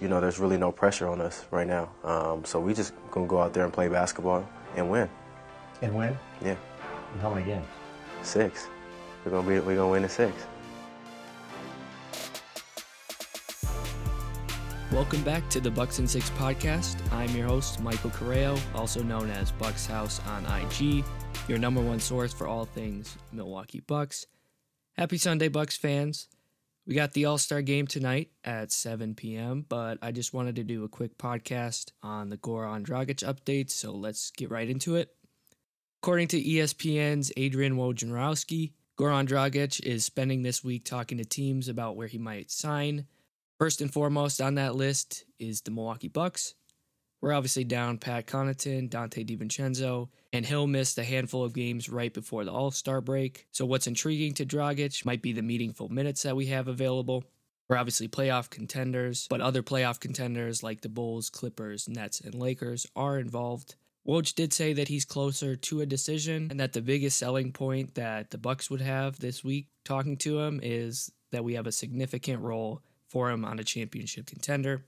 you know, there's really no pressure on us right now. Um, so we just gonna go out there and play basketball and win. And win? Yeah, And how many games? six. We're gonna be we're gonna win in six. Welcome back to the Bucks and Six podcast. I'm your host, Michael Correo, also known as Bucks House on IG, your number one source for all things Milwaukee Bucks. Happy Sunday, Bucks fans. We got the All Star game tonight at 7 p.m., but I just wanted to do a quick podcast on the Goran Dragic updates, so let's get right into it. According to ESPN's Adrian Wojnarowski, Goran Dragic is spending this week talking to teams about where he might sign. First and foremost on that list is the Milwaukee Bucks. We're obviously down Pat Connaughton, Donte DiVincenzo, and Hill missed a handful of games right before the All Star break. So, what's intriguing to Dragic might be the meaningful minutes that we have available. We're obviously playoff contenders, but other playoff contenders like the Bulls, Clippers, Nets, and Lakers are involved. Woj did say that he's closer to a decision and that the biggest selling point that the Bucks would have this week talking to him is that we have a significant role for him on a championship contender.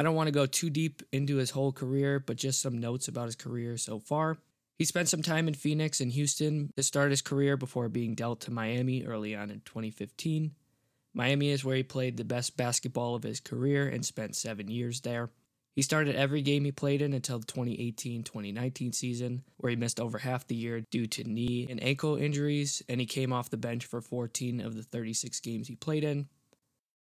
I don't want to go too deep into his whole career, but just some notes about his career so far. He spent some time in Phoenix and Houston to start his career before being dealt to Miami early on in 2015. Miami is where he played the best basketball of his career and spent seven years there. He started every game he played in until the 2018 2019 season, where he missed over half the year due to knee and ankle injuries, and he came off the bench for 14 of the 36 games he played in.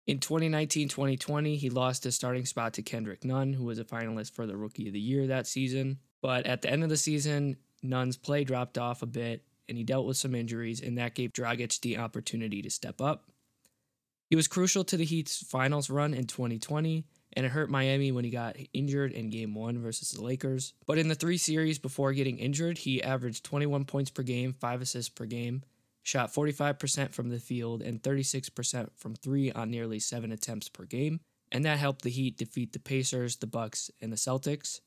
In 2019 2020, he lost his starting spot to Kendrick Nunn, who was a finalist for the Rookie of the Year that season. But at the end of the season, Nunn's play dropped off a bit, and he dealt with some injuries, and that gave Dragic the opportunity to step up. He was crucial to the Heat's finals run in 2020, and it hurt Miami when he got injured in game one versus the Lakers. But in the three series before getting injured, he averaged 21 points per game, 5 assists per game, shot 45% from the field and 36% from three on nearly seven attempts per game, and that helped the Heat defeat the Pacers, the Bucks, and the Celtics.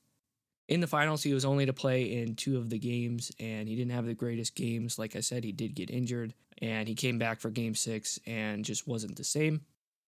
In the finals, he was only to play in two of the games, and he didn't have the greatest games. Like I said, he did get injured, and he came back for game six and just wasn't the same.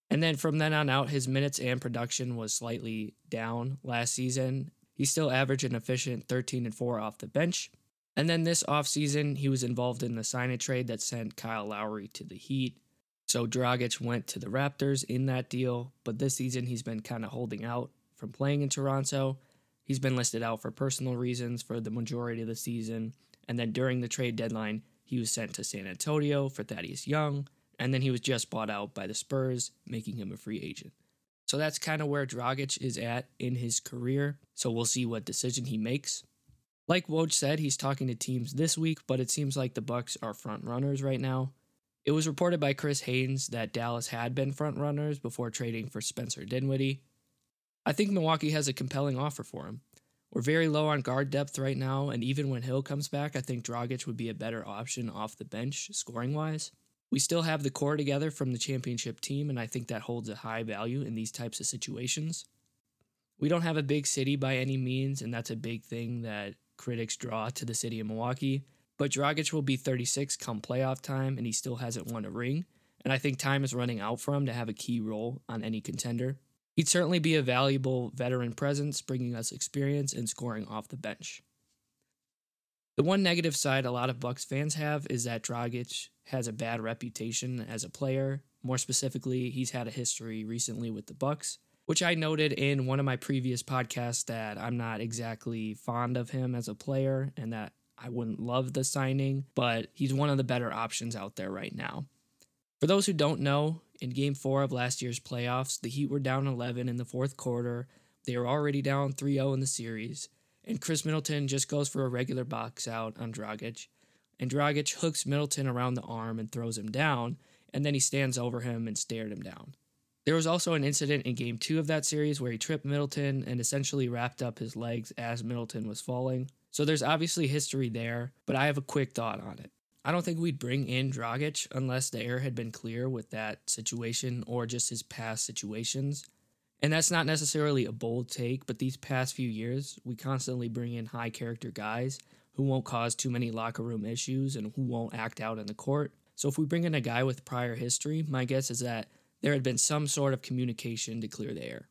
And then from then on out, his minutes and production was slightly down last season. He still averaged an efficient 13 and 4 off the bench. And then this offseason, he was involved in the sign trade that sent Kyle Lowry to the Heat. So Dragic went to the Raptors in that deal, but this season he's been kind of holding out from playing in Toronto. He's been listed out for personal reasons for the majority of the season. And then during the trade deadline, he was sent to San Antonio for Thaddeus Young. And then he was just bought out by the Spurs, making him a free agent. So that's kind of where Dragic is at in his career. So we'll see what decision he makes. Like Woj said, he's talking to teams this week, but it seems like the Bucks are front runners right now. It was reported by Chris Haynes that Dallas had been front runners before trading for Spencer Dinwiddie. I think Milwaukee has a compelling offer for him. We're very low on guard depth right now, and even when Hill comes back, I think Dragic would be a better option off the bench, scoring wise. We still have the core together from the championship team, and I think that holds a high value in these types of situations. We don't have a big city by any means, and that's a big thing that critics draw to the city of Milwaukee. But Dragic will be 36 come playoff time, and he still hasn't won a ring. And I think time is running out for him to have a key role on any contender. He'd certainly be a valuable veteran presence, bringing us experience and scoring off the bench. The one negative side a lot of Bucks fans have is that Dragic has a bad reputation as a player. More specifically, he's had a history recently with the Bucks, which I noted in one of my previous podcasts that I'm not exactly fond of him as a player and that I wouldn't love the signing, but he's one of the better options out there right now. For those who don't know, in game four of last year's playoffs, the Heat were down 11 in the fourth quarter. They were already down 3 0 in the series, and Khris Middleton just goes for a regular box out on Dragic. And Dragic hooks Middleton around the arm and throws him down, and then he stands over him and stared him down. There was also an incident in game two of that series where he tripped Middleton and essentially wrapped up his legs as Middleton was falling. So there's obviously history there, but I have a quick thought on it. I don't think we'd bring in Dragic unless the air had been clear with that situation or just his past situations. And that's not necessarily a bold take, but these past few years, we constantly bring in high character guys who won't cause too many locker room issues and who won't act out in the court. So if we bring in a guy with prior history, my guess is that there had been some sort of communication to clear the air.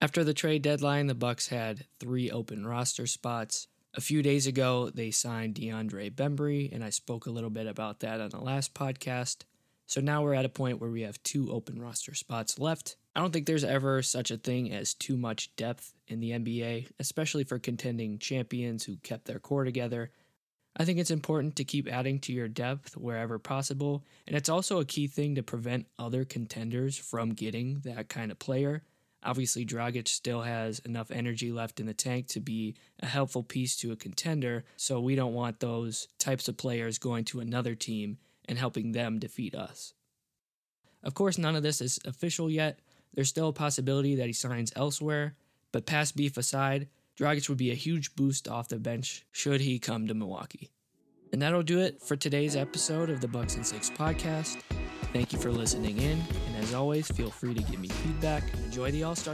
After the trade deadline, the Bucks had three open roster spots. A few days ago, they signed DeAndre Bembry, and I spoke a little bit about that on the last podcast. So now we're at a point where we have two open roster spots left. I don't think there's ever such a thing as too much depth in the NBA, especially for contending champions who kept their core together. I think it's important to keep adding to your depth wherever possible, and it's also a key thing to prevent other contenders from getting that kind of player. Obviously, Dragic still has enough energy left in the tank to be a helpful piece to a contender, so we don't want those types of players going to another team and helping them defeat us. Of course, none of this is official yet. There's still a possibility that he signs elsewhere, but past beef aside, Dragic would be a huge boost off the bench should he come to Milwaukee. And that'll do it for today's episode of the Bucks and Six podcast. Thank you for listening in, and as always, feel free to give me feedback. Enjoy the All Star